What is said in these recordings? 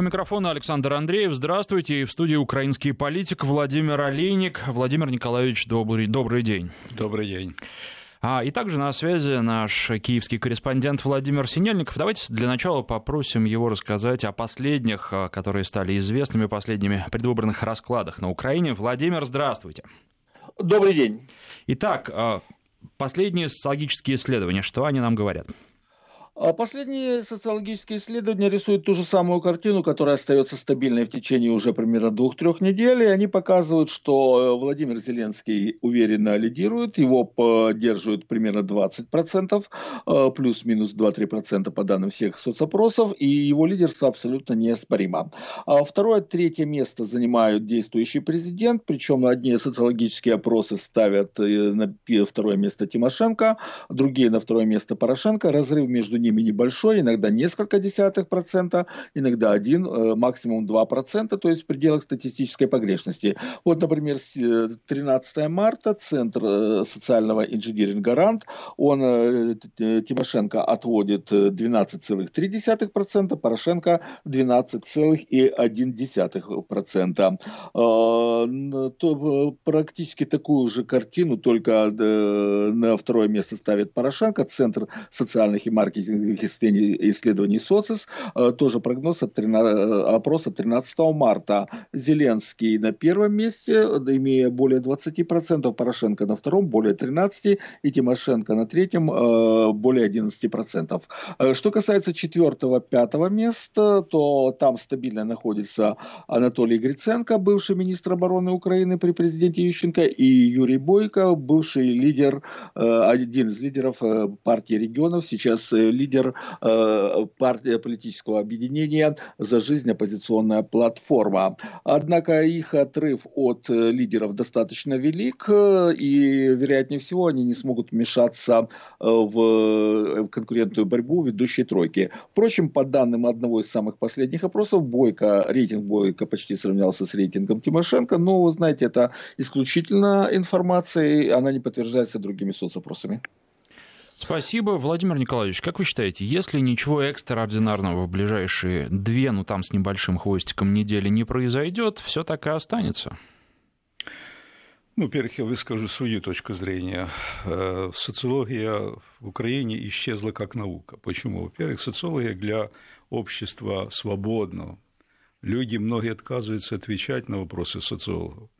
У микрофона Александр Андреев. Здравствуйте. И в студии украинский политик Владимир Олейник. Владимир Николаевич, добрый, добрый день. Добрый день. А, и также на связи наш киевский корреспондент Владимир Синельников. Давайте для начала попросим его рассказать о последних, а, которые стали известными, последними предвыборных раскладах на Украине. Владимир, здравствуйте. Добрый день. Итак, а, последние социологические исследования, что они нам говорят? А последние социологические исследования рисуют ту же самую картину, которая остается стабильной в течение уже примерно двух-трех недель. И они показывают, что э, Владимир Зеленский уверенно лидирует, его поддерживают примерно 20%, э, плюс-минус 2-3% по данным всех соцопросов, и его лидерство абсолютно неоспоримо. А второе, третье место занимают действующий президент, причем одни социологические опросы ставят э, на второе место Тимошенко, другие на второе место Порошенко. Разрыв между ними ними небольшой, иногда несколько десятых процента, иногда один, э, максимум 2 процента, то есть в пределах статистической погрешности. Вот, например, 13 э, марта Центр э, социального инжиниринга РАНД, он Тимошенко отводит 12,3%, Порошенко 12,1%. То практически такую же картину, только на второе место ставит Порошенко, Центр социальных и маркетинговых исследований СОЦИС, э, тоже прогноз от 13, э, опроса 13 марта. Зеленский на первом месте, имея более 20%, Порошенко на втором более 13%, и Тимошенко на третьем э, более 11%. Что касается четвертого-пятого места, то там стабильно находится Анатолий Гриценко, бывший министр обороны Украины при президенте Ющенко, и Юрий Бойко, бывший лидер, один из лидеров партии регионов, сейчас лидер э, партии политического объединения «За жизнь. Оппозиционная платформа». Однако их отрыв от э, лидеров достаточно велик, э, и, вероятнее всего, они не смогут вмешаться в конкурентную борьбу ведущей тройки. Впрочем, по данным одного из самых последних опросов, Бойко, рейтинг Бойко почти сравнялся с рейтингом Тимошенко, но, вы знаете, это исключительно информация, и она не подтверждается другими соцопросами. Спасибо. Владимир Николаевич, как вы считаете, если ничего экстраординарного в ближайшие две, ну там с небольшим хвостиком недели не произойдет, все так и останется? Ну, во-первых, я выскажу свою точку зрения. Э, социология в Украине исчезла как наука. Почему? Во-первых, социология для общества свободного. Люди, многие отказываются отвечать на вопросы социологов.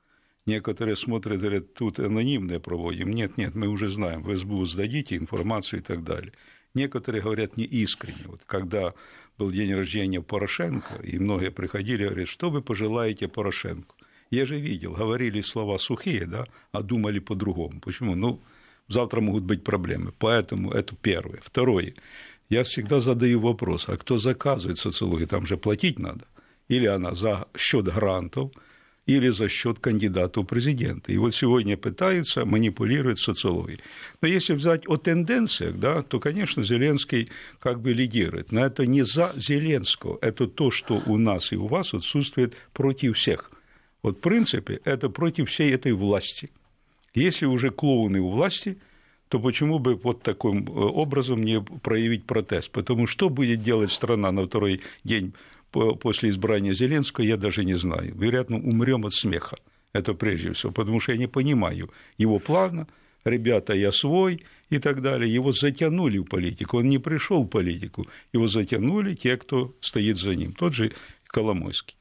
Некоторые смотрят, говорят, тут анонимное проводим. Нет, нет, мы уже знаем, в СБУ сдадите информацию и так далее. Некоторые говорят неискренне. Вот когда был день рождения Порошенко, и многие приходили говорят, что вы пожелаете Порошенко? Я же видел, говорили слова сухие, да, а думали по-другому. Почему? Ну, завтра могут быть проблемы. Поэтому это первое. Второе. Я всегда задаю вопрос, а кто заказывает социологию? Там же платить надо. Или она за счет грантов – или за счет кандидата в президенты. И вот сегодня пытаются манипулировать социологией. Но если взять о тенденциях, да, то, конечно, Зеленский как бы лидирует. Но это не за Зеленского, это то, что у нас и у вас отсутствует против всех. Вот в принципе это против всей этой власти. Если уже клоуны у власти, то почему бы вот таким э, образом не проявить протест? Потому что будет делать страна на второй день после избрания Зеленского, я даже не знаю. Вероятно, умрем от смеха. Это прежде всего, потому что я не понимаю его плана, ребята, я свой и так далее. Его затянули в политику. Он не пришел в политику, его затянули те, кто стоит за ним. Тот же Коломойский.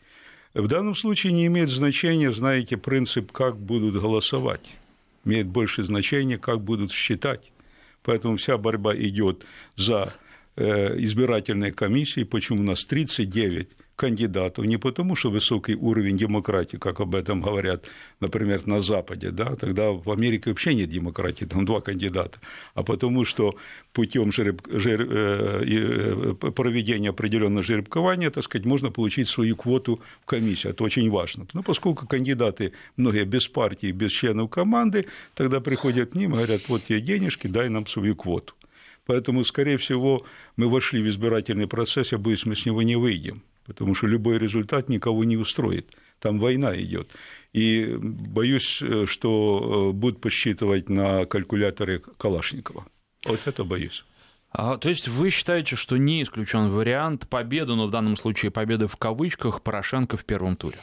В данном случае не имеет значения, знаете, принцип, как будут голосовать. Имеет больше значения, как будут считать. Поэтому вся борьба идет за избирательной комиссии, почему у нас 39 кандидатов, не потому что высокий уровень демократии, как об этом говорят, например, на Западе, да, тогда в Америке вообще нет демократии, там два кандидата, а потому что путем жереб, жер, э, э, проведения определенного жеребкования, так сказать, можно получить свою квоту в комиссию, это очень важно. Но поскольку кандидаты многие без партии, без членов команды, тогда приходят к ним и говорят, вот тебе денежки, дай нам свою квоту. Поэтому, скорее всего, мы вошли в избирательный процесс, я боюсь, мы с него не выйдем, потому что любой результат никого не устроит. Там война идет. И боюсь, что э, будут посчитывать на калькуляторе Калашникова. Вот это боюсь. А, то есть вы считаете, что не исключен вариант победы, но в данном случае победы в кавычках Порошенко в первом туре?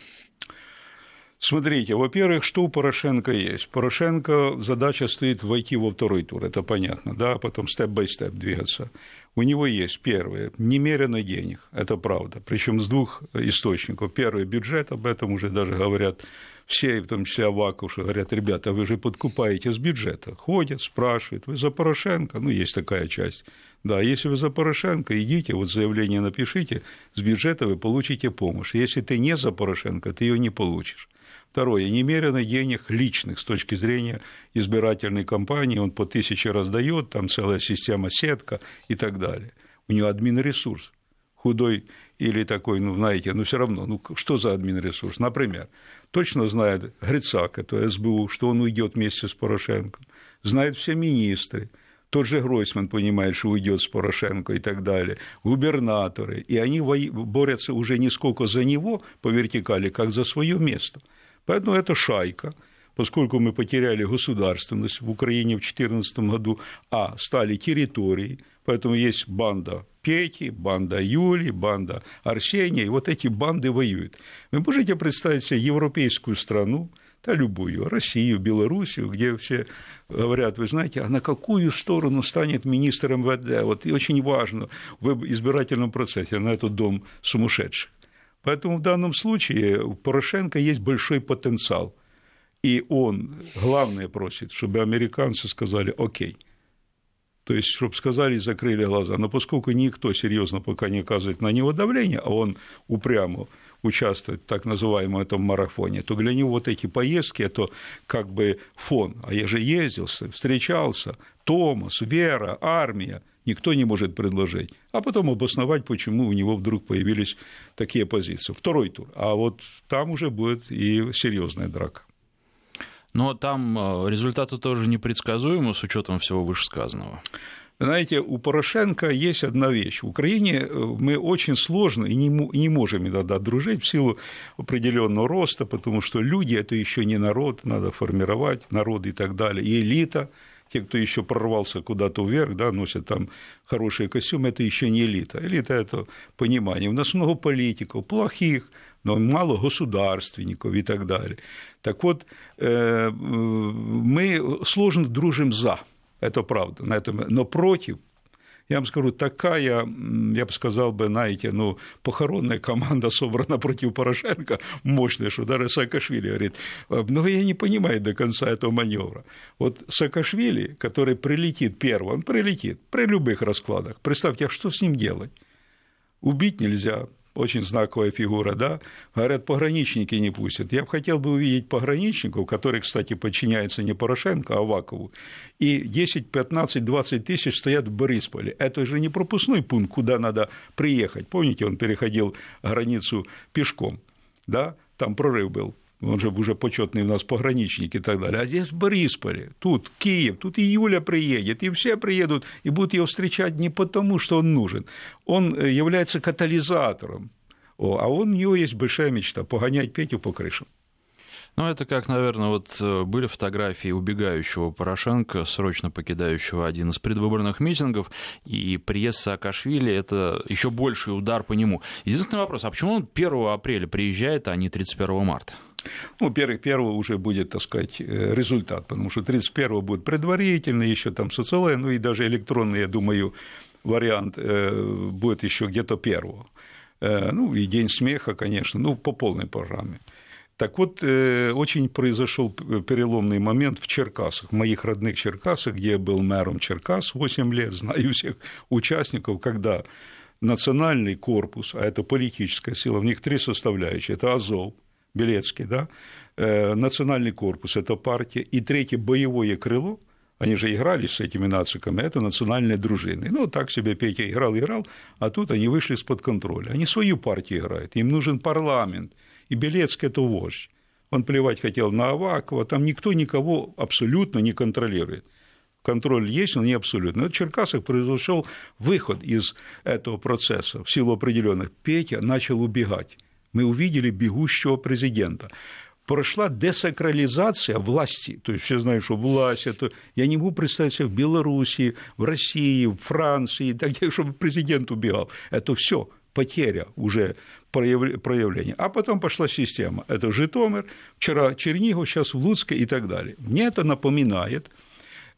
Смотрите, во-первых, что у Порошенко есть? Порошенко задача стоит войти во второй тур, это понятно, да, потом степ-бай-степ двигаться. У него есть, первое, немерено денег, это правда, причем с двух источников. Первый бюджет, об этом уже даже говорят все, в том числе Аваков, что говорят, ребята, вы же подкупаете с бюджета. Ходят, спрашивают, вы за Порошенко? Ну, есть такая часть. Да, если вы за Порошенко, идите, вот заявление напишите, с бюджета вы получите помощь. Если ты не за Порошенко, ты ее не получишь. Второе, немерено денег личных с точки зрения избирательной кампании, он по тысяче раздает, там целая система сетка и так далее. У него админ-ресурс худой или такой, ну, знаете, но все равно, ну, что за админ-ресурс? Например, точно знает Грицак, это СБУ, что он уйдет вместе с Порошенко, знают все министры, тот же Гройсман понимает, что уйдет с Порошенко и так далее, губернаторы, и они борются уже не сколько за него по вертикали, как за свое место – Поэтому это шайка, поскольку мы потеряли государственность в Украине в 2014 году, а стали территорией, поэтому есть банда Пети, банда Юли, банда Арсения, и вот эти банды воюют. Вы можете представить себе европейскую страну, да любую, Россию, Белоруссию, где все говорят, вы знаете, а на какую сторону станет министр МВД? Вот и очень важно в избирательном процессе на этот дом сумасшедших. Поэтому в данном случае у Порошенко есть большой потенциал. И он, главное, просит, чтобы американцы сказали «Окей». То есть, чтобы сказали и закрыли глаза. Но поскольку никто серьезно пока не оказывает на него давление, а он упрямо участвует в так называемом этом марафоне, то для него вот эти поездки – это как бы фон. А я же ездил, встречался, Томас, Вера, армия – никто не может предложить, а потом обосновать, почему у него вдруг появились такие позиции. Второй тур. А вот там уже будет и серьезная драка. Но там э, результаты тоже непредсказуемы с учетом всего вышесказанного. Знаете, у Порошенко есть одна вещь. В Украине э, мы очень сложно и не можем иногда дружить в силу определенного роста, потому что люди – это еще не народ, надо формировать народ и так далее. И элита – те, кто еще прорвался куда-то вверх, да, носят там хорошие костюмы, это еще не элита. Элита – это понимание. У нас много политиков, плохих, но мало государственников и так далее. Так вот, э, мы сложно дружим за, это правда, на этом, но против я вам скажу, такая, я бы сказал бы, знаете, ну, похоронная команда собрана против Порошенко, мощная, что даже Саакашвили говорит, но я не понимаю до конца этого маневра. Вот Саакашвили, который прилетит первым, он прилетит при любых раскладах. Представьте, а что с ним делать? Убить нельзя, очень знаковая фигура, да, говорят, пограничники не пустят. Я бы хотел бы увидеть пограничников, которые, кстати, подчиняются не Порошенко, а Авакову, и 10, 15, 20 тысяч стоят в Борисполе. Это же не пропускной пункт, куда надо приехать. Помните, он переходил границу пешком, да, там прорыв был он же уже почетный у нас пограничник и так далее. А здесь Борисполе, тут Киев, тут и Юля приедет, и все приедут, и будут его встречать не потому, что он нужен. Он э, является катализатором. О, а он, у него есть большая мечта – погонять Петю по крышам. Ну, это как, наверное, вот э, были фотографии убегающего Порошенко, срочно покидающего один из предвыборных митингов, и приезд Саакашвили – это еще больший удар по нему. Единственный вопрос, а почему он 1 апреля приезжает, а не 31 марта? Ну, первый, первого уже будет, так сказать, э, результат, потому что 31-го будет предварительный, еще там социология, ну и даже электронный, я думаю, вариант э, будет еще где-то первого. Э, ну, и День смеха, конечно, ну, по полной программе. Так вот, очень произошел переломный момент в Черкасах, в моих родных Черкасах, где я был мэром Черкас 8 лет, знаю всех участников, когда национальный корпус, а это политическая сила, в них три составляющие, это Азов, Белецкий, да, э, национальный корпус – это партия, и третье – боевое крыло, они же играли с этими нациками, это национальные дружины. Ну, так себе Петя играл, играл, а тут они вышли из-под контроля. Они свою партию играют, им нужен парламент, и Белецкий – это вождь. Он плевать хотел на Авакова, там никто никого абсолютно не контролирует. Контроль есть, но не абсолютно. Но в Черкасах произошел выход из этого процесса в силу определенных. Петя начал убегать мы увидели бегущего президента. прошла десакрализация власти. То есть все знают, что власть это... Я не могу представить себе в Белоруссии, в России, в Франции, так чтобы президент убегал. Это все потеря уже проявления. А потом пошла система. Это Житомир, вчера Чернигов, сейчас в Луцке и так далее. Мне это напоминает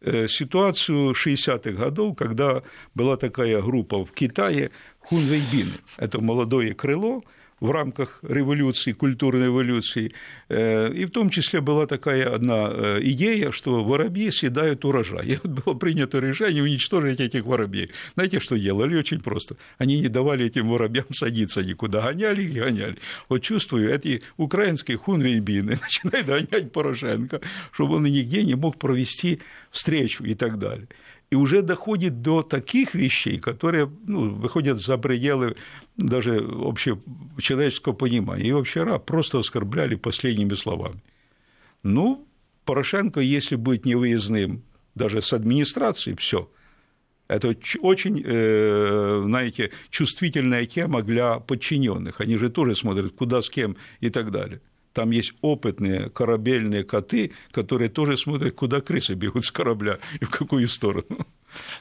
э, ситуацию 60-х годов, когда была такая группа в Китае Хунвейбин. Это молодое крыло, в рамках революции, культурной эволюции. Э, и в том числе была такая одна э, идея, что воробьи съедают урожай. И вот было принято решение уничтожить этих воробьей. Знаете, что делали? Очень просто. Они не давали этим воробьям садиться никуда. Гоняли их, гоняли. Вот чувствую, эти украинские хунвейбины начинают гонять Порошенко, чтобы он нигде не мог провести встречу и так далее и уже доходит до таких вещей, которые ну, выходят за пределы даже общечеловеческого понимания. Его вчера просто оскорбляли последними словами. Ну, Порошенко, если быть невыездным даже с администрацией, все. Это очень, э, знаете, чувствительная тема для подчиненных. Они же тоже смотрят, куда, с кем и так далее. Там есть опытные корабельные коты, которые тоже смотрят, куда крысы бегут с корабля и в какую сторону.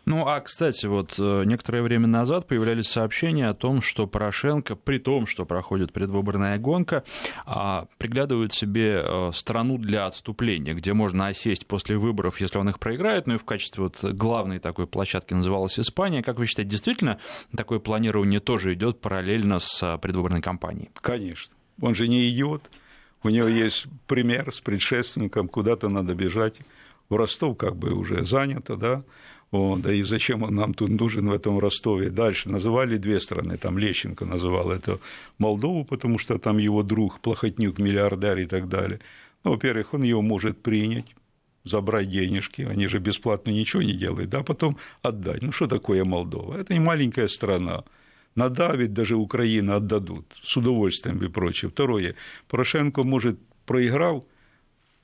Ну, а, кстати, вот э, некоторое время назад появлялись сообщения о том, что Порошенко, при том, что проходит предвыборная гонка, а, приглядывает себе э, страну для отступления, где можно осесть после выборов, если он их проиграет, ну и в качестве вот главной такой площадки называлась Испания. Как вы считаете, действительно такое планирование тоже идет параллельно с э, предвыборной кампанией? Конечно. Он же не идиот. У него есть пример с предшественником, куда-то надо бежать. В Ростов как бы уже занято, да, о, да и зачем он нам тут нужен в этом Ростове? Дальше называли две страны, там Лещенко называл это Молдову, потому что там его друг, Плохотнюк, миллиардер и так далее. Ну, во-первых, он его может принять, забрать денежки, они же бесплатно ничего не делают, да, потом отдать. Ну, что такое Молдова? Это не маленькая страна. Надавить даже Украина отдадут с удовольствием и прочее. Второе, Порошенко может, проиграл,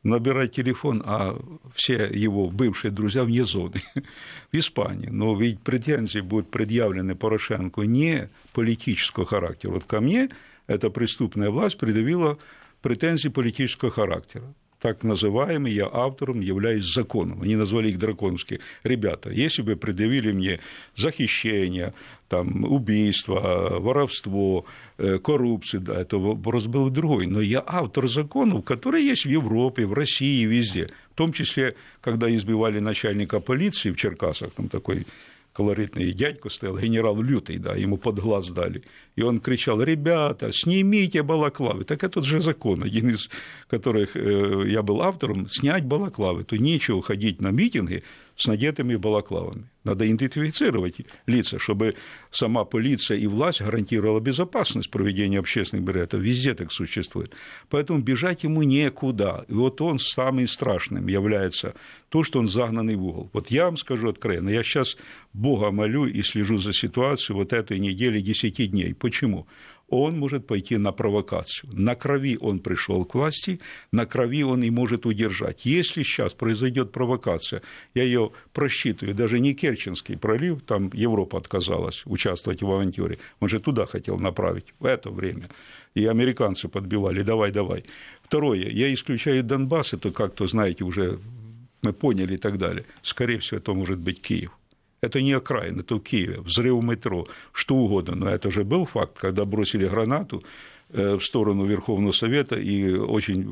набирать телефон, а все его бывшие друзья вне зоны в Испании. Но ведь претензии будут предъявлены Порошенко не политического характера. Вот ко мне эта преступная власть предъявила претензии политического характера так называемый, я автором являюсь законом. Они назвали их драконовские. Ребята, если бы предъявили мне захищение, там, убийство, воровство, э, коррупцию, да, это вопрос был другой. Но я автор законов, которые есть в Европе, в России, везде. В том числе, когда избивали начальника полиции в Черкасах, там такой колоритный дядька стоял, генерал Лютый, да, ему под глаз дали. И он кричал, ребята, снимите балаклавы. Так это же закон, один из которых э, я был автором, снять балаклавы. То нечего ходить на митинги с надетыми балаклавами. Надо идентифицировать лица, чтобы сама полиция и власть гарантировала безопасность проведения общественных мероприятий. Везде так существует. Поэтому бежать ему некуда. И вот он самым страшным является то, что он загнанный в угол. Вот я вам скажу откровенно, я сейчас Бога молю и слежу за ситуацией вот этой недели 10 дней. Почему? Он может пойти на провокацию. На крови он пришел к власти, на крови он и может удержать. Если сейчас произойдет провокация, я ее просчитываю, даже не Керченский пролив, там Европа отказалась участвовать в авантюре, он же туда хотел направить в это время. И американцы подбивали, давай, давай. Второе, я исключаю Донбасс, это как-то, знаете, уже мы поняли и так далее. Скорее всего, это может быть Киев. Это не окраин, это в Киеве, взрыв метро, что угодно. Но это же был факт, когда бросили гранату э, в сторону Верховного Совета, и очень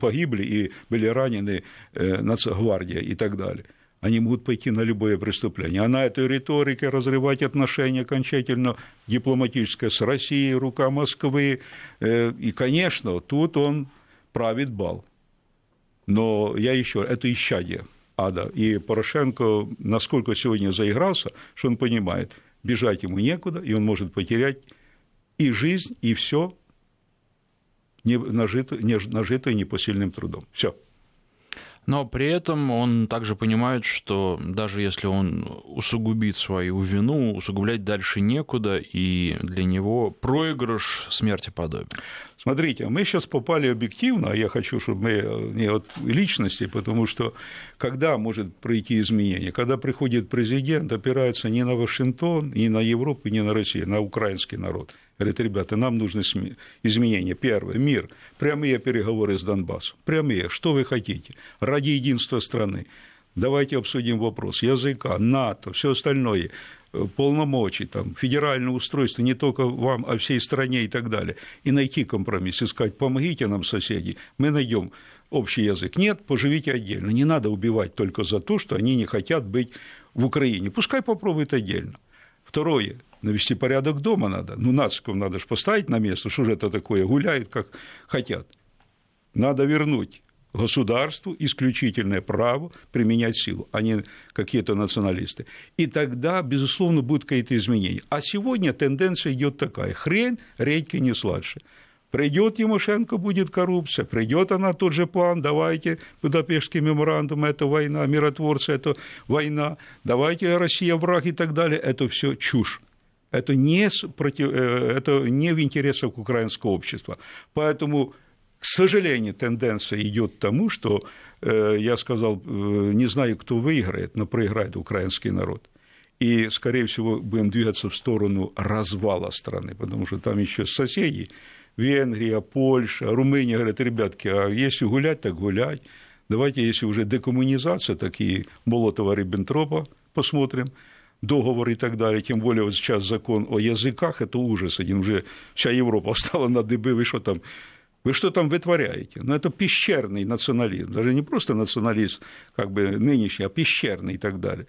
погибли, и были ранены э, Нацгвардия и так далее. Они могут пойти на любое преступление. А на этой риторике разрывать отношения окончательно дипломатическое с Россией, рука Москвы. Э, и, конечно, тут он правит бал. Но я еще, это исчадие ада. И Порошенко насколько сегодня заигрался, что он понимает, бежать ему некуда, и он может потерять и жизнь, и все нажитое, непосильным трудом. Все. Но при этом он также понимает, что даже если он усугубит свою вину, усугублять дальше некуда, и для него проигрыш смерти подобен. Смотрите, мы сейчас попали объективно, а я хочу, чтобы мы не от личности, потому что когда может пройти изменение? Когда приходит президент, опирается не на Вашингтон, не на Европу, не на Россию, на украинский народ. Говорит, ребята, нам нужны изменения. Первое, мир, прямые переговоры с Донбассом. Прямые, что вы хотите? Ради единства страны. Давайте обсудим вопрос языка, НАТО, все остальное э, полномочий, там, федеральное устройство не только вам, а всей стране и так далее. И найти компромисс, искать, помогите нам, соседи, мы найдем общий язык. Нет, поживите отдельно. Не надо убивать только за то, что они не хотят быть в Украине. Пускай попробуют отдельно. Второе, навести порядок дома надо. Ну, нациков надо же поставить на место, что же это такое, гуляют, как хотят. Надо вернуть государству исключительное право применять силу, а не какие-то националисты. И тогда, безусловно, будут какие-то изменения. А сегодня тенденция идет такая. Хрень редьки не сладше. Придет Тимошенко, будет коррупция, придет она тот же план, давайте Будапештский меморандум, это война, миротворцы, это война, давайте Россия враг и так далее, это все чушь. Это не, против, э, это не в интересах украинского общества. Поэтому, к сожалению, тенденция идет к тому, что, э, я сказал, э, не знаю, кто выиграет, но проиграет украинский народ. И, скорее всего, будем двигаться в сторону развала страны, потому что там еще соседи, Венгрия, Польша, Румыния говорят, ребятки, а если гулять, так гулять. Давайте, если уже декоммунизация, такие Молотова, Риббентропа посмотрим, договор и так далее, тем более вот сейчас закон о языках, это ужас один, уже вся Европа встала на дыбы, вы что там, вы что там вытворяете? Ну, это пещерный национализм, даже не просто националист, как бы нынешний, а пещерный и так далее.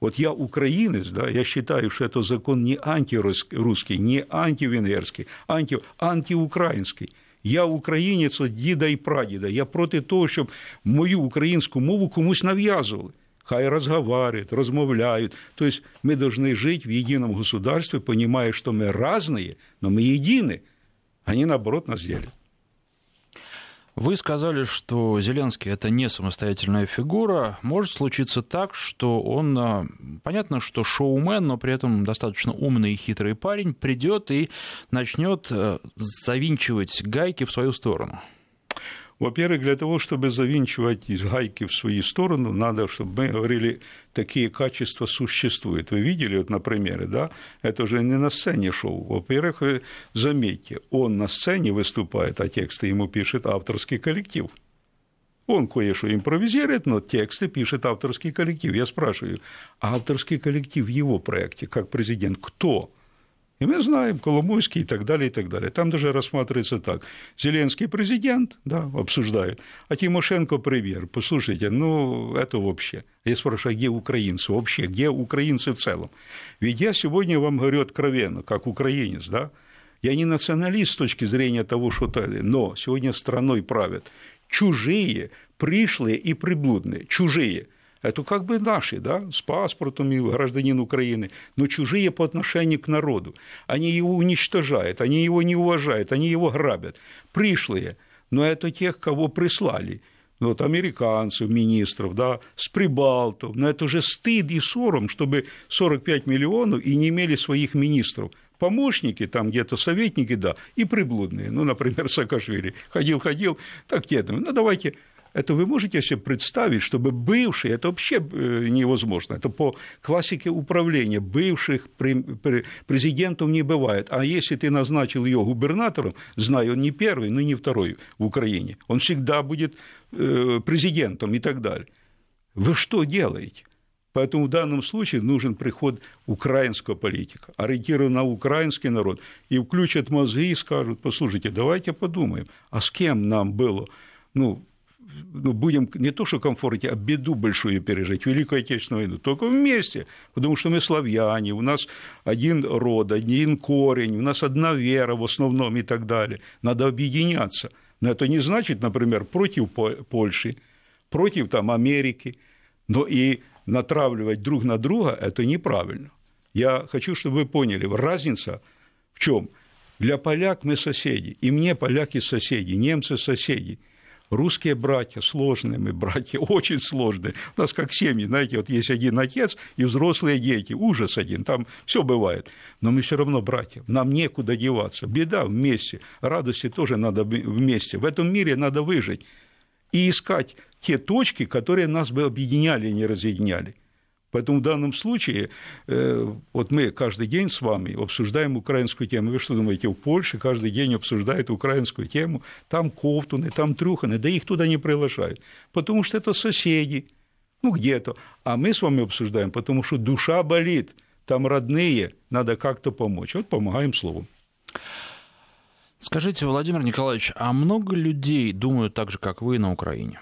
Вот я украинец, да, я считаю, что это закон не антирусский, не антивенгерский, анти, антиукраїнський. Я українець от діда і прадіда. Я проти того, щоб мою українську мову комусь нав'язували. Хай разговаривают, размовляют. То есть мы должны жить в едином государстве, понимая, что мы разные, но мы едины. Они, наоборот, нас делят. Вы сказали, что Зеленский это не самостоятельная фигура. Может случиться так, что он, а, понятно, что шоумен, но при этом достаточно умный и хитрый парень, придет и начнет э, завинчивать гайки в свою сторону. Во-первых, для того, чтобы завинчивать гайки в свою сторону, надо, чтобы мы говорили, такие качества существуют. Вы видели вот на примере, да? Это уже не на сцене шоу. Во-первых, вы заметьте, он на сцене выступает, а тексты ему пишет авторский коллектив. Он кое-что импровизирует, но тексты пишет авторский коллектив. Я спрашиваю, а авторский коллектив в его проекте, как президент, кто? И мы знаем, Коломойский и так далее, и так далее. Там даже рассматривается так. Зеленский президент, да, обсуждают, а Тимошенко премьер. Послушайте, ну, это вообще. Я спрашиваю, а где украинцы вообще? Где украинцы в целом? Ведь я сегодня вам говорю откровенно, как украинец, да, я не националист с точки зрения того, что то, но сегодня страной правят чужие, пришлые и приблудные, чужие – это как бы наши, да, с паспортом и гражданин Украины, но чужие по отношению к народу. Они его уничтожают, они его не уважают, они его грабят. Пришлые, но это тех, кого прислали ну, вот американцев, министров, да, с прибалтов. Но это же стыд и сором, чтобы 45 миллионов и не имели своих министров. Помощники, там где-то советники, да, и приблудные. Ну, например, Саакашвили. Ходил-ходил, так нет, ну, давайте это вы можете себе представить, чтобы бывший, это вообще э, невозможно, это по классике управления, бывших президентов не бывает. А если ты назначил ее губернатором, знаю, он не первый, но не второй в Украине, он всегда будет э, президентом и так далее. Вы что делаете? Поэтому в данном случае нужен приход украинского политика, ориентированного на украинский народ, и включат мозги и скажут, послушайте, давайте подумаем, а с кем нам было ну, ну, будем не то что комфорте, а беду большую пережить, Великую Отечественную войну, только вместе, потому что мы славяне, у нас один род, один корень, у нас одна вера в основном и так далее. Надо объединяться. Но это не значит, например, против Польши, против там, Америки, но и натравливать друг на друга – это неправильно. Я хочу, чтобы вы поняли, разница в чем? Для поляк мы соседи, и мне поляки соседи, немцы соседи – русские братья, сложные мы братья, очень сложные. У нас как семьи, знаете, вот есть один отец и взрослые дети, ужас один, там все бывает. Но мы все равно братья, нам некуда деваться. Беда вместе, радости тоже надо вместе. В этом мире надо выжить и искать те точки, которые нас бы объединяли, не разъединяли. Поэтому в данном случае э, вот мы каждый день с вами обсуждаем украинскую тему. Вы что думаете, в Польше каждый день обсуждают украинскую тему? Там Ковтуны, там Трюханы, да их туда не приглашают, потому что это соседи, ну где-то. А мы с вами обсуждаем, потому что душа болит, там родные, надо как-то помочь. Вот помогаем словом. Скажите, Владимир Николаевич, а много людей думают так же, как вы на Украине?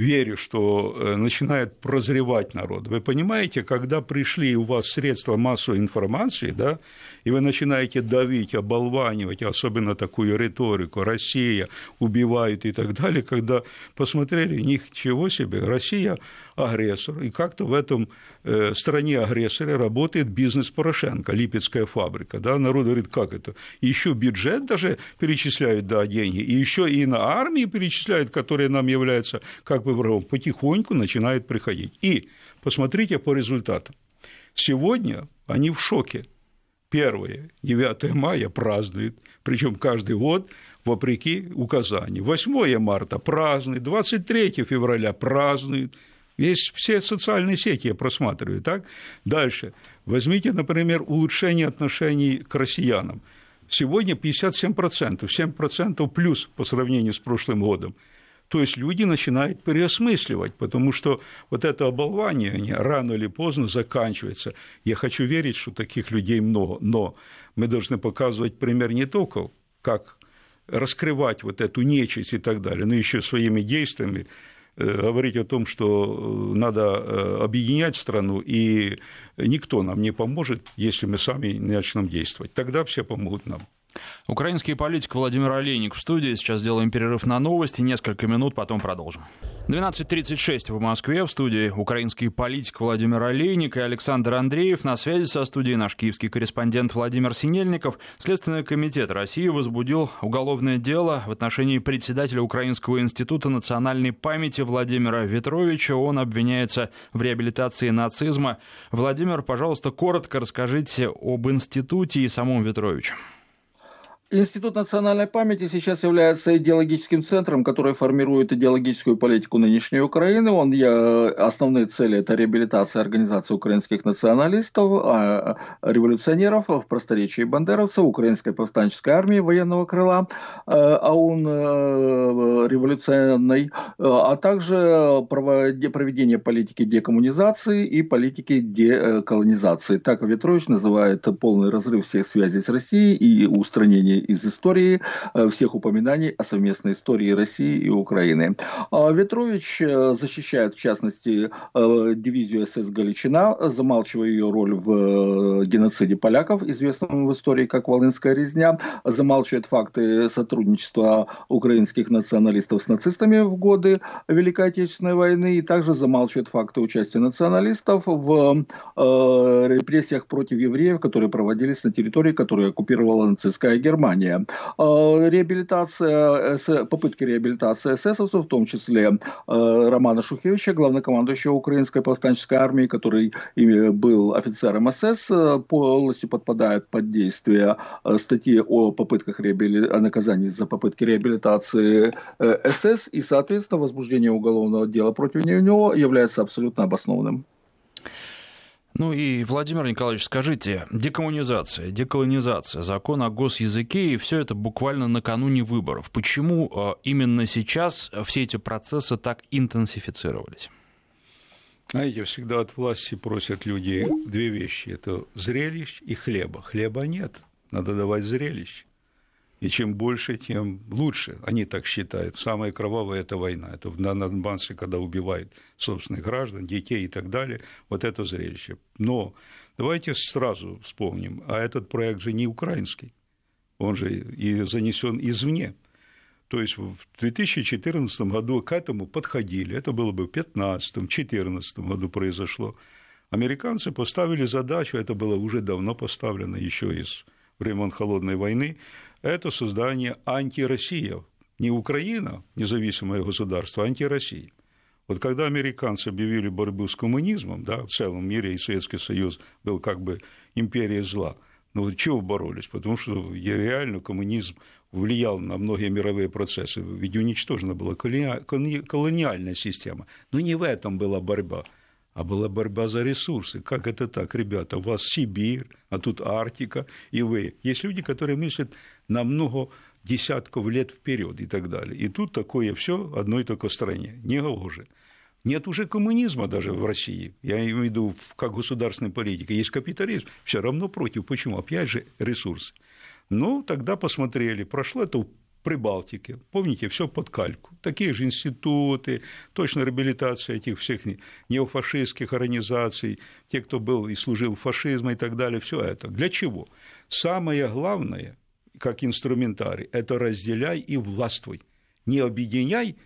Верю, что э, начинает прозревать народ. Вы понимаете, когда пришли у вас средства массовой информации, да, и вы начинаете давить, оболванивать, особенно такую риторику, Россия убивает и так далее, когда посмотрели, ничего себе, Россия агрессор, и как-то в этом стране агрессора работает бизнес Порошенко, Липецкая фабрика, да, народ говорит, как это, еще бюджет даже перечисляют, да, деньги, и еще и на армии перечисляют, которая нам является как бы врагом, потихоньку начинает приходить. И посмотрите по результатам. Сегодня они в шоке. Первое, 9 мая празднуют, причем каждый год вопреки указанию. 8 марта празднуют, 23 февраля празднуют, Весь, все социальные сети я просматриваю, так? Дальше. Возьмите, например, улучшение отношений к россиянам. Сегодня 57%, 7% плюс по сравнению с прошлым годом. То есть люди начинают переосмысливать, потому что вот это оболвание они рано или поздно заканчивается. Я хочу верить, что таких людей много, но мы должны показывать пример не только, как раскрывать вот эту нечисть и так далее, но еще своими действиями говорить о том, что э, надо э, объединять страну, и никто нам не поможет, если мы сами не начнем действовать. Тогда все помогут нам. Украинский политик Владимир Олейник в студии. Сейчас делаем перерыв на новости. Несколько минут, потом продолжим. 12.36 в Москве. В студии украинский политик Владимир Олейник и Александр Андреев. На связи со студией наш киевский корреспондент Владимир Синельников. Следственный комитет России возбудил уголовное дело в отношении председателя Украинского института национальной памяти Владимира Ветровича. Он обвиняется в реабилитации нацизма. Владимир, пожалуйста, коротко расскажите об институте и самом Ветровиче. Институт национальной памяти сейчас является идеологическим центром, который формирует идеологическую политику нынешней Украины. Он, я, основные цели – это реабилитация организации украинских националистов, а, революционеров в просторечии бандеровцев, украинской повстанческой армии военного крыла, а он э, революционной, а также проведение политики декоммунизации и политики деколонизации. Так Ветрович называет полный разрыв всех связей с Россией и устранение из истории э, всех упоминаний о совместной истории России и Украины. А Ветрович э, защищает, в частности, э, дивизию СС «Галичина», замалчивая ее роль в геноциде поляков, известном в истории как Волынская резня, замалчивает факты сотрудничества украинских националистов с нацистами в годы Великой Отечественной войны и также замалчивает факты участия националистов в репрессиях против евреев, которые проводились на территории, которую оккупировала нацистская Германия. Германия. А, реабилитация, попытки реабилитации эсэсовцев, в том числе а, Романа Шухевича, главнокомандующего украинской повстанческой армии, который был офицером СС, полностью подпадает под действие статьи о попытках реабили... о наказании за попытки реабилитации э, СС, и, соответственно, возбуждение уголовного дела против него является абсолютно обоснованным. Ну и, Владимир Николаевич, скажите, декоммунизация, деколонизация, закон о госязыке, и все это буквально накануне выборов. Почему э, именно сейчас все эти процессы так интенсифицировались? Знаете, всегда от власти просят люди две вещи. Это зрелищ и хлеба. Хлеба нет, надо давать зрелищ. И чем больше, тем лучше. Они так считают. Самая кровавая – это война. Это на Донбассе, когда убивают собственных граждан, детей и так далее. Вот это зрелище. Но давайте сразу вспомним. А этот проект же не украинский. Он же и занесен извне. То есть в 2014 году к этому подходили. Это было бы в 2015-2014 году произошло. Американцы поставили задачу, это было уже давно поставлено, еще из времен Холодной войны, это создание антироссия. Не Украина, независимое государство, а антироссия. Вот когда американцы объявили борьбу с коммунизмом, да, в целом мире и Советский Союз был как бы империей зла, ну, чего боролись? Потому что реально коммунизм влиял на многие мировые процессы, ведь уничтожена была колониальная система. Но не в этом была борьба, а была борьба за ресурсы. Как это так, ребята? У вас Сибирь, а тут Арктика, и вы. Есть люди, которые мыслят намного десятков лет вперед и так далее. И тут такое все одной только стране. Не гоже. Нет уже коммунизма даже в России. Я имею в виду как государственной политики. Есть капитализм. Все равно против. Почему? Опять же ресурсы. Ну, тогда посмотрели. Прошло это в Прибалтике. Помните, все под кальку. Такие же институты, точно реабилитация этих всех неофашистских организаций, те, кто был и служил фашизма и так далее, все это. Для чего? Самое главное, как инструментарий, это разделяй и властвуй. Не объединяй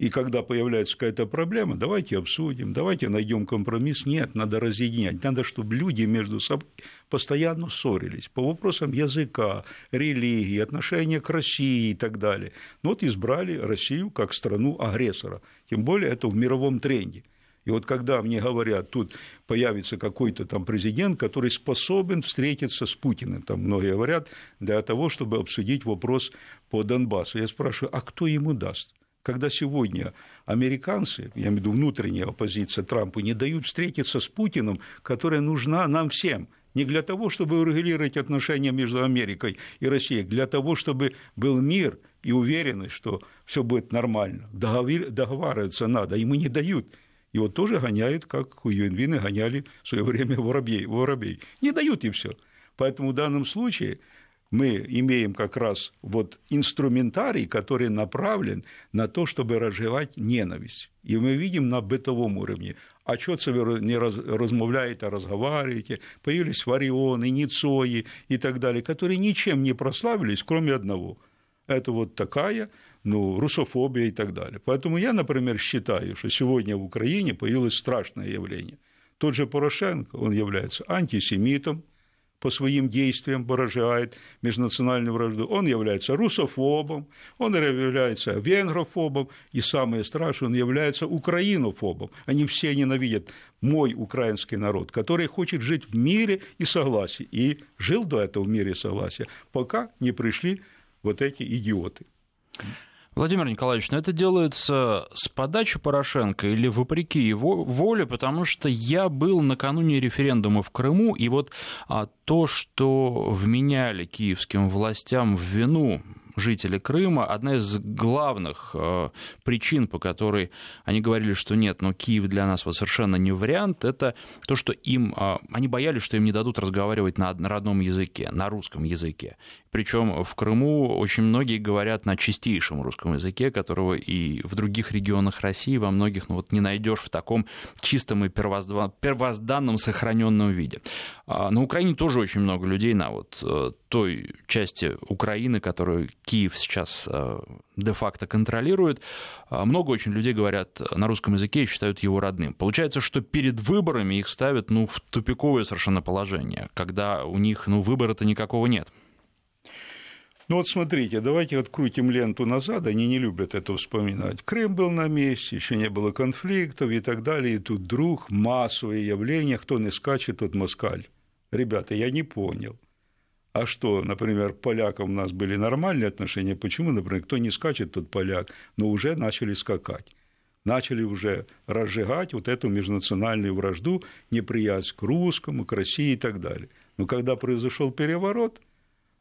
и когда появляется какая-то проблема, давайте обсудим, давайте найдем компромисс. Нет, надо разъединять. Надо, чтобы люди между собой постоянно ссорились по вопросам языка, религии, отношения к России и так далее. Ну, вот избрали Россию как страну-агрессора. Тем более это в мировом тренде. И вот когда мне говорят, тут появится какой-то там президент, который способен встретиться с Путиным, там многие говорят, для того, чтобы обсудить вопрос по Донбассу, я спрашиваю, а кто ему даст? когда сегодня американцы, я имею в виду внутренняя оппозиция Трампу, не дают встретиться с Путиным, которая нужна нам всем, не для того, чтобы урегулировать отношения между Америкой и Россией, для того, чтобы был мир и уверенность, что все будет нормально. Договариваться надо, ему не дают. Его тоже гоняют, как у Юнвины гоняли в свое время воробей. воробей. Не дают и все. Поэтому в данном случае мы имеем как раз вот инструментарий, который направлен на то, чтобы разжевать ненависть. И мы видим на бытовом уровне, а что вы не раз, размовляете, а разговариваете, появились варионы, ницои и так далее, которые ничем не прославились, кроме одного. Это вот такая ну, русофобия и так далее. Поэтому я, например, считаю, что сегодня в Украине появилось страшное явление. Тот же Порошенко, он является антисемитом, по своим действиям выражает межнациональную вражду. Он является русофобом, он является венгрофобом, и самое страшное, он является украинофобом. Они все ненавидят мой украинский народ, который хочет жить в мире и согласии. И жил до этого в мире и согласия, пока не пришли вот эти идиоты. Владимир Николаевич, но это делается с подачи Порошенко или вопреки его воле, потому что я был накануне референдума в Крыму, и вот а, то, что вменяли киевским властям в вину жители Крыма, одна из главных э, причин, по которой они говорили, что нет, но Киев для нас вот совершенно не вариант, это то, что им, э, они боялись, что им не дадут разговаривать на родном языке, на русском языке. Причем в Крыму очень многие говорят на чистейшем русском языке, которого и в других регионах России во многих ну, вот, не найдешь в таком чистом и первозданном сохраненном виде. А на Украине тоже очень много людей на вот э, той части Украины, которую Киев сейчас э, де-факто контролирует. А много очень людей говорят на русском языке и считают его родным. Получается, что перед выборами их ставят ну, в тупиковое совершенно положение, когда у них ну, выбора-то никакого нет. Ну вот смотрите, давайте открутим ленту назад, они не любят это вспоминать. Крым был на месте, еще не было конфликтов и так далее, и тут вдруг массовые явления, кто не скачет, тот москаль. Ребята, я не понял. А что, например, полякам у нас были нормальные отношения, почему, например, кто не скачет, тот поляк, но уже начали скакать начали уже разжигать вот эту межнациональную вражду, неприязнь к русскому, к России и так далее. Но когда произошел переворот,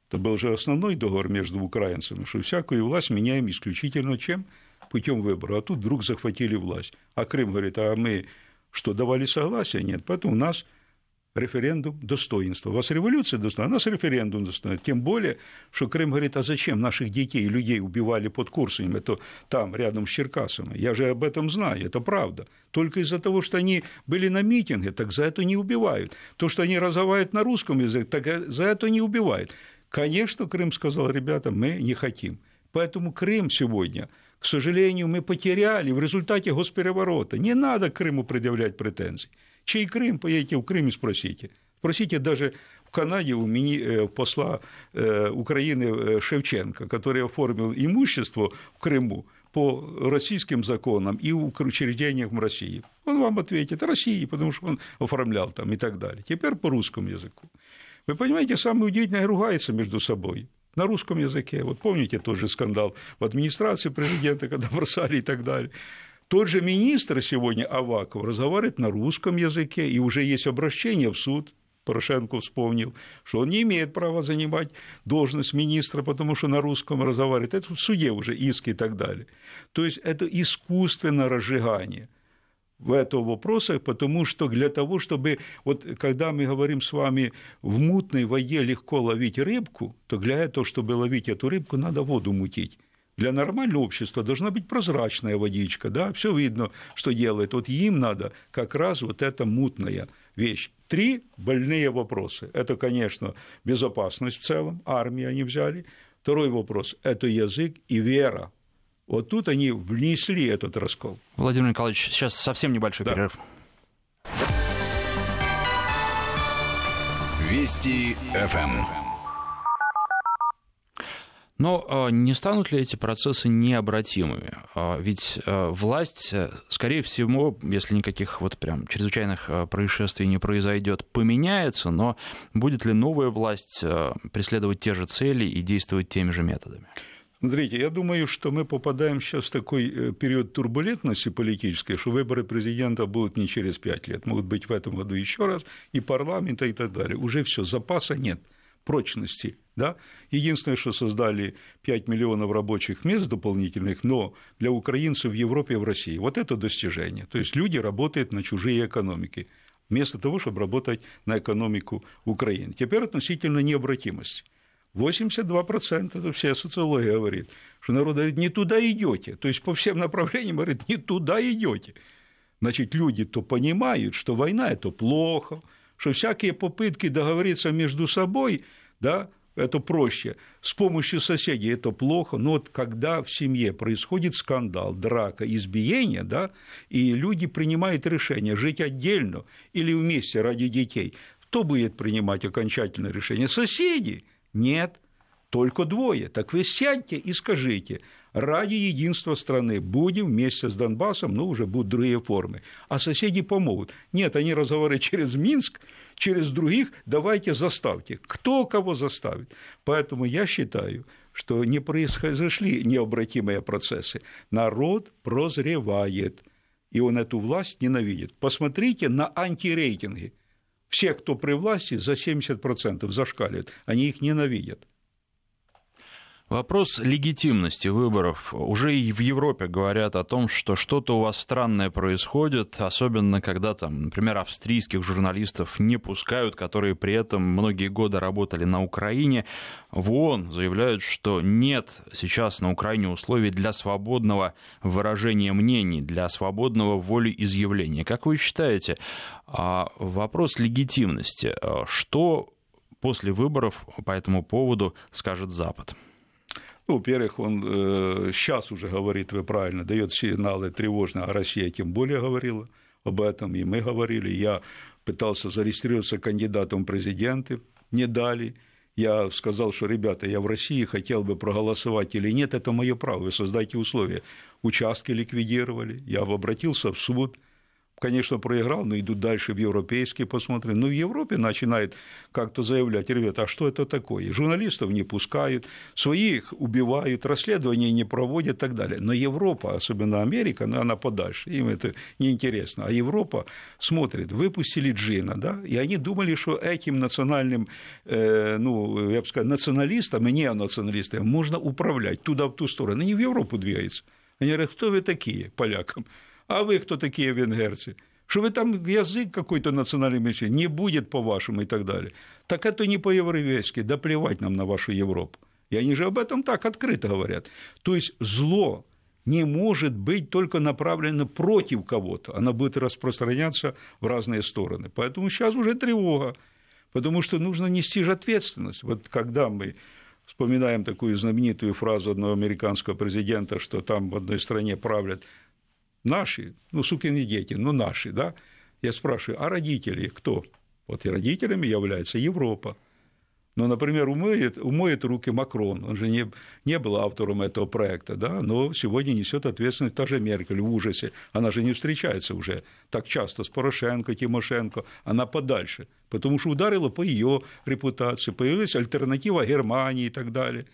это был же основной договор между украинцами, что всякую власть меняем исключительно чем? Путем выбора. А тут вдруг захватили власть. А Крым говорит, а мы что, давали согласие? Нет. Поэтому у нас референдум достоинства. У вас революция достоинства, а у нас референдум достоинства. Тем более, что Крым говорит, а зачем наших детей и людей убивали под Курсами, это там, рядом с Черкасами. Я же об этом знаю, это правда. Только из-за того, что они были на митинге, так за это не убивают. То, что они разговаривают на русском языке, так за это не убивают. Конечно, Крым сказал, ребята, мы не хотим. Поэтому Крым сегодня, к сожалению, мы потеряли в результате госпереворота. Не надо Крыму предъявлять претензий. Чей Крым, поедете в Крым и спросите. Спросите даже в Канаде у мини, э, посла э, Украины э, Шевченко, который оформил имущество в Крыму по российским законам и учреждениям России. Он вам ответит России, потому что он оформлял там и так далее. Теперь по русскому языку. Вы понимаете, самое удивительное ругается между собой на русском языке. Вот помните тот же скандал в администрации президента, когда бросали и так далее. Тот же министр сегодня Аваков разговаривает на русском языке, и уже есть обращение в суд Порошенко вспомнил, что он не имеет права занимать должность министра, потому что на русском разговаривает. Это в суде уже иски и так далее. То есть это искусственное разжигание в этом вопросе, потому что для того, чтобы, вот когда мы говорим с вами, в мутной воде легко ловить рыбку, то для этого, чтобы ловить эту рыбку, надо воду мутить. Для нормального общества должна быть прозрачная водичка, да, все видно, что делает. Вот им надо как раз вот эта мутная вещь. Три больные вопроса. Это, конечно, безопасность в целом, армия они взяли. Второй вопрос – это язык и вера. Вот тут они внесли этот раскол. Владимир Николаевич, сейчас совсем небольшой да. перерыв. Вести ФМ. Но а, не станут ли эти процессы необратимыми? А, ведь а, власть, э, скорее всего, если никаких вот прям чрезвычайных происшествий не произойдет, поменяется, но будет ли новая власть преследовать те же цели и действовать теми же методами? Смотрите, я думаю, что мы попадаем сейчас в такой э, период турбулентности политической, что выборы президента будут не через пять лет, могут быть в этом году еще раз, и парламента, и так далее. Уже все, запаса нет прочности. Да? Единственное, что создали 5 миллионов рабочих мест дополнительных, но для украинцев в Европе и в России. Вот это достижение. То есть люди работают на чужие экономики, вместо того, чтобы работать на экономику Украины. Теперь относительно необратимости. 82% это вся социология говорит, что народ говорит, не туда идете. То есть по всем направлениям говорит, не туда идете. Значит, люди то понимают, что война это плохо, что всякие попытки договориться между собой да, это проще. С помощью соседей это плохо, но вот когда в семье происходит скандал, драка, избиение, да, и люди принимают решение жить отдельно или вместе ради детей, кто будет принимать окончательное решение? Соседи? Нет, только двое. Так вы сядьте и скажите, ради единства страны будем вместе с Донбассом, но уже будут другие формы. А соседи помогут. Нет, они разговаривают через Минск, через других, давайте заставьте. Кто кого заставит? Поэтому я считаю, что не произошли необратимые процессы. Народ прозревает, и он эту власть ненавидит. Посмотрите на антирейтинги. Все, кто при власти, за 70% зашкаливают. Они их ненавидят. Вопрос легитимности выборов. Уже и в Европе говорят о том, что что-то у вас странное происходит, особенно когда там, например, австрийских журналистов не пускают, которые при этом многие годы работали на Украине. В ООН заявляют, что нет сейчас на Украине условий для свободного выражения мнений, для свободного волеизъявления. Как вы считаете, а, вопрос легитимности, а, что после выборов по этому поводу скажет Запад? Ну, во-первых, он э, сейчас уже говорит, вы правильно, дает сигналы тревожные, а Россия тем более говорила об этом, и мы говорили. Я пытался зарегистрироваться кандидатом в президенты, не дали. Я сказал, что, ребята, я в России хотел бы проголосовать или нет, это мое право, вы создайте условия. Участки ликвидировали, я обратился в суд, конечно, проиграл, но идут дальше в европейские, посмотрим. Ну, в Европе начинает как-то заявлять, ребята, а что это такое? Журналистов не пускают, своих убивают, расследования не проводят и так далее. Но Европа, особенно Америка, ну, она подальше, им это неинтересно. А Европа смотрит, выпустили Джина, да, и они думали, что этим национальным, э, ну, я бы сказал, националистам и неонационалистам можно управлять туда, в ту сторону. Они в Европу двигаются. Они говорят, кто вы такие, полякам? А вы кто такие венгерцы? Что вы там язык какой-то национальный меньшинства не будет по-вашему и так далее. Так это не по-европейски, да плевать нам на вашу Европу. И они же об этом так открыто говорят. То есть зло не может быть только направлено против кого-то, оно будет распространяться в разные стороны. Поэтому сейчас уже тревога, потому что нужно нести же ответственность. Вот когда мы вспоминаем такую знаменитую фразу одного американского президента, что там в одной стране правят Наши, ну, сукины дети, ну, наши, да. Я спрашиваю, а родители кто? Вот и родителями является Европа. Ну, например, умоет, умоет руки Макрон, он же не, не был автором этого проекта, да, но сегодня несет ответственность та же Меркель в ужасе. Она же не встречается уже так часто с Порошенко, Тимошенко, она подальше, потому что ударила по ее репутации, появилась альтернатива Германии и так далее.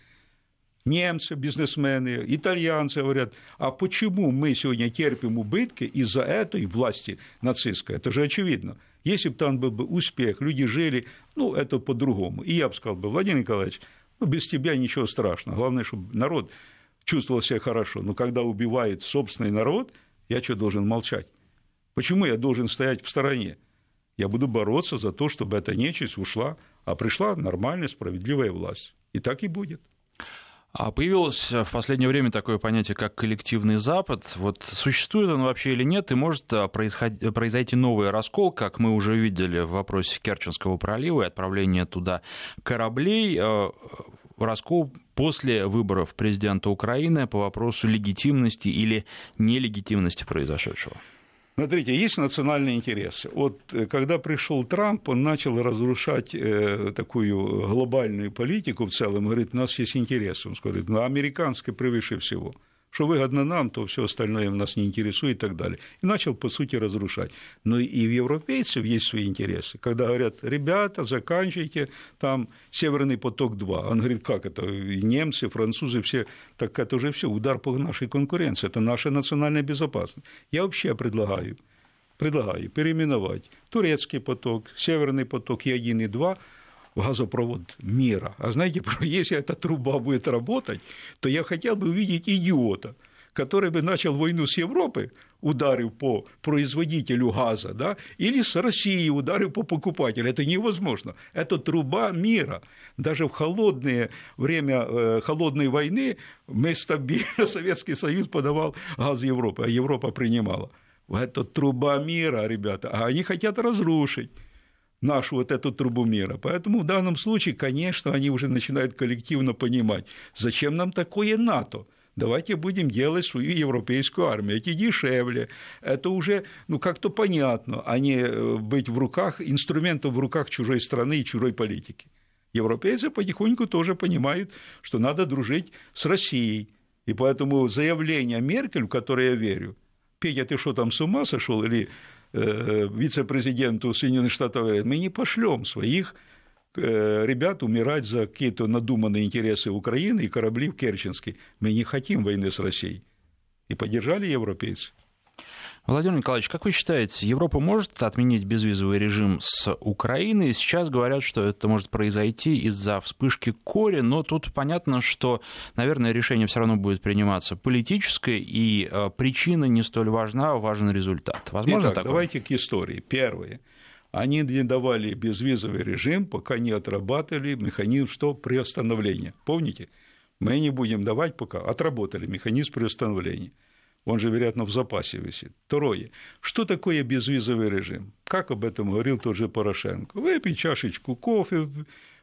Немцы, бизнесмены, итальянцы говорят, а почему мы сегодня терпим убытки из-за этой власти нацистской? Это же очевидно. Если бы там был бы успех, люди жили, ну, это по-другому. И я бы сказал бы, Владимир Николаевич, ну, без тебя ничего страшного. Главное, чтобы народ чувствовал себя хорошо. Но когда убивает собственный народ, я что, должен молчать? Почему я должен стоять в стороне? Я буду бороться за то, чтобы эта нечисть ушла, а пришла нормальная, справедливая власть. И так и будет. А появилось в последнее время такое понятие, как коллективный Запад. Вот существует он вообще или нет, и может а, произойти новый раскол, как мы уже видели в вопросе Керченского пролива и отправления туда кораблей. Раскол после выборов президента Украины по вопросу легитимности или нелегитимности произошедшего. Смотрите, есть национальные интересы. Вот э, когда пришел Трамп, он начал разрушать э, такую глобальную политику в целом. Говорит, у нас есть интересы. Он говорит, ну, американская превыше всего что выгодно нам, то все остальное нас не интересует и так далее. И начал, по сути, разрушать. Но и в европейцев есть свои интересы. Когда говорят, ребята, заканчивайте там Северный поток-2. Он говорит, как это? Немцы, французы, все, так это уже все, удар по нашей конкуренции, это наша национальная безопасность. Я вообще предлагаю, предлагаю переименовать турецкий поток, Северный поток и 1 и 2 газопровод мира. А знаете, если эта труба будет работать, то я хотел бы увидеть идиота, который бы начал войну с Европы, ударив по производителю газа, да, или с Россией ударив по покупателю. Это невозможно. Это труба мира. Даже в холодное время э, холодной войны мы стабильно, Советский Союз подавал газ Европы, а Европа принимала. Это труба мира, ребята, а они хотят разрушить нашу вот эту трубу мира. Поэтому в данном случае, конечно, они уже начинают коллективно понимать, зачем нам такое НАТО. Давайте будем делать свою европейскую армию. Это дешевле, это уже ну, как-то понятно, а не э, быть в руках, инструментом в руках чужой страны и чужой политики. Европейцы потихоньку тоже понимают, что надо дружить с Россией. И поэтому заявление Меркель, в которое я верю, Петя, ты что там с ума сошел или вице-президенту Соединенных Штатов говорит, мы не пошлем своих э, ребят умирать за какие-то надуманные интересы Украины и корабли в Керченский. Мы не хотим войны с Россией. И поддержали европейцы. Владимир Николаевич, как вы считаете, Европа может отменить безвизовый режим с Украиной? Сейчас говорят, что это может произойти из-за вспышки кори, но тут понятно, что, наверное, решение все равно будет приниматься политическое, и э, причина не столь важна, а важен результат. Возможно Итак, такое? давайте к истории. Первое. Они не давали безвизовый режим, пока не отрабатывали механизм что приостановления. Помните? Мы не будем давать, пока отработали механизм приостановления он же, вероятно, в запасе висит. Второе. Что такое безвизовый режим? Как об этом говорил тот же Порошенко? Выпить чашечку кофе,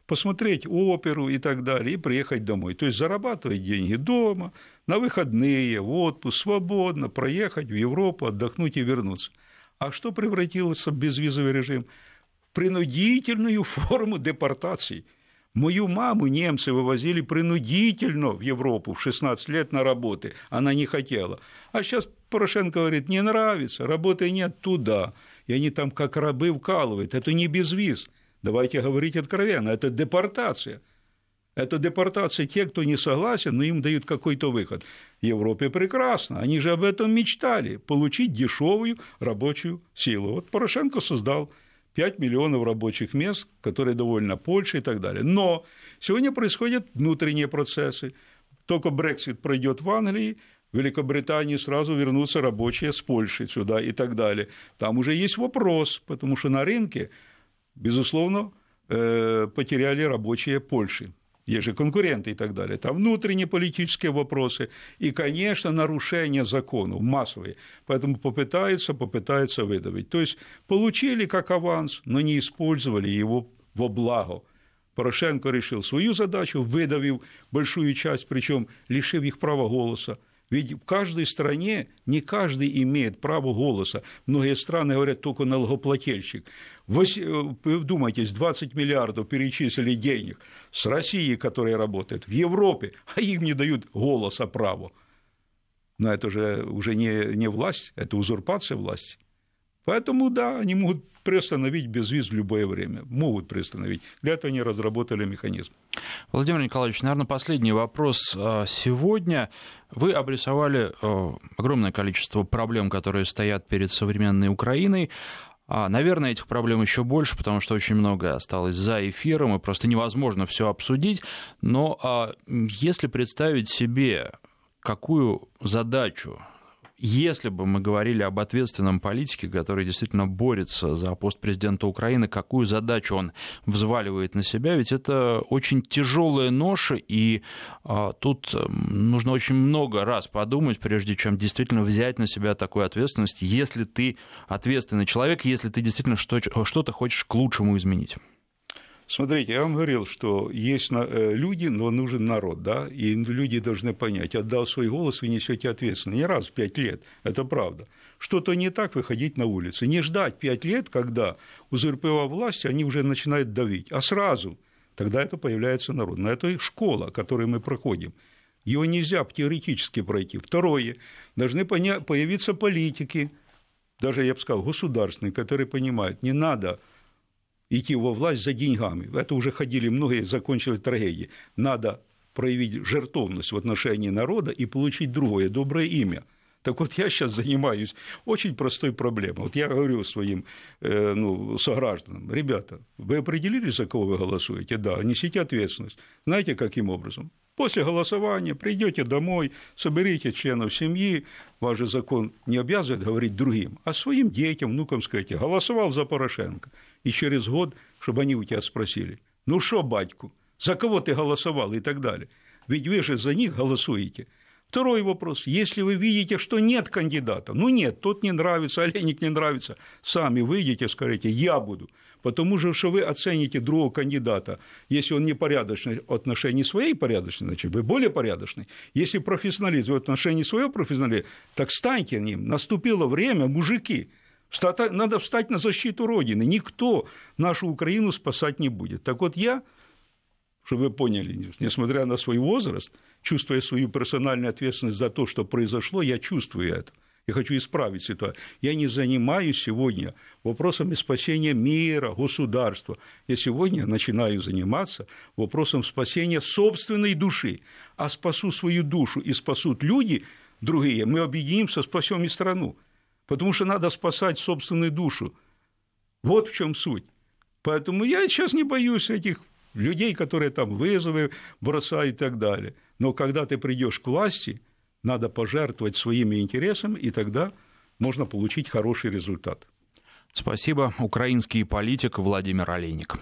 посмотреть оперу и так далее, и приехать домой. То есть зарабатывать деньги дома, на выходные, в отпуск, свободно проехать в Европу, отдохнуть и вернуться. А что превратилось в безвизовый режим? В принудительную форму депортации – Мою маму немцы вывозили принудительно в Европу в 16 лет на работы. Она не хотела. А сейчас Порошенко говорит, не нравится, работы нет туда. И они там как рабы вкалывают. Это не безвиз. Давайте говорить откровенно. Это депортация. Это депортация тех, кто не согласен, но им дают какой-то выход. В Европе прекрасно. Они же об этом мечтали. Получить дешевую рабочую силу. Вот Порошенко создал 5 миллионов рабочих мест, которые довольно Польша и так далее. Но сегодня происходят внутренние процессы. Только Брексит пройдет в Англии, в Великобритании сразу вернутся рабочие с Польши сюда и так далее. Там уже есть вопрос, потому что на рынке, безусловно, э, потеряли рабочие Польши есть же конкуренты и так далее. Там внутренние политические вопросы и, конечно, нарушения законов массовые. Поэтому попытаются, попытаются выдавить. То есть получили как аванс, но не использовали его во благо. Порошенко решил свою задачу, выдавив большую часть, причем лишив их права голоса. Ведь в каждой стране не каждый имеет право голоса. Многие страны говорят только налогоплательщик. Вы вдумайтесь, 20 миллиардов перечислили денег с России, которая работает, в Европе, а им не дают голоса права. Но это же уже не, не власть, это узурпация власти. Поэтому, да, они могут приостановить безвиз в любое время. Могут приостановить. Для этого они разработали механизм. Владимир Николаевич, наверное, последний вопрос а, сегодня. Вы обрисовали а, огромное количество проблем, которые стоят перед современной Украиной. А, наверное, этих проблем еще больше, потому что очень много осталось за эфиром, и просто невозможно все обсудить. Но а, если представить себе, какую задачу если бы мы говорили об ответственном политике, который действительно борется за пост президента Украины, какую задачу он взваливает на себя, ведь это очень тяжелая ноша, и а, тут нужно очень много раз подумать, прежде чем действительно взять на себя такую ответственность, если ты ответственный человек, если ты действительно что-то хочешь к лучшему изменить. Смотрите, я вам говорил, что есть э, люди, но нужен народ, да, и люди должны понять, отдал свой голос, вы несете ответственность. Не раз в пять лет, это правда. Что-то не так, выходить на улицы. Не ждать пять лет, когда узурпила власть, они уже начинают давить, а сразу, тогда это появляется народ. Но это школа, которую мы проходим. Его нельзя теоретически пройти. Второе, должны появиться политики, даже, я бы сказал, государственные, которые понимают, не надо идти во власть за деньгами. Это уже ходили многие, закончили трагедией. Надо проявить жертовность в отношении народа и получить другое, доброе имя. Так вот, я сейчас занимаюсь очень простой проблемой. Вот я говорю своим э, ну, согражданам, ребята, вы определились, за кого вы голосуете? Да, несите ответственность. Знаете, каким образом? После голосования придете домой, соберите членов семьи, ваш же закон не обязывает говорить другим, а своим детям, внукам скажите, голосовал за Порошенко. И через год, чтобы они у тебя спросили, ну что, батьку, за кого ты голосовал и так далее. Ведь вы же за них голосуете. Второй вопрос. Если вы видите, что нет кандидата, ну нет, тот не нравится, Олейник не нравится, сами выйдете, скажите, я буду. Потому что вы оцените другого кандидата, если он непорядочный в отношении своей порядочности, значит, вы более порядочный. Если профессионализм в отношении своего профессионализма, так станьте ним. Наступило время, мужики. Надо встать на защиту Родины. Никто нашу Украину спасать не будет. Так вот я чтобы вы поняли, несмотря на свой возраст, чувствуя свою персональную ответственность за то, что произошло, я чувствую это. Я хочу исправить ситуацию. Я не занимаюсь сегодня вопросами спасения мира, государства. Я сегодня начинаю заниматься вопросом спасения собственной души. А спасу свою душу и спасут люди другие, мы объединимся, спасем и страну. Потому что надо спасать собственную душу. Вот в чем суть. Поэтому я сейчас не боюсь этих людей, которые там вызовы бросают и так далее. Но когда ты придешь к власти, надо пожертвовать своими интересами, и тогда можно получить хороший результат. Спасибо. Украинский политик Владимир Олейник.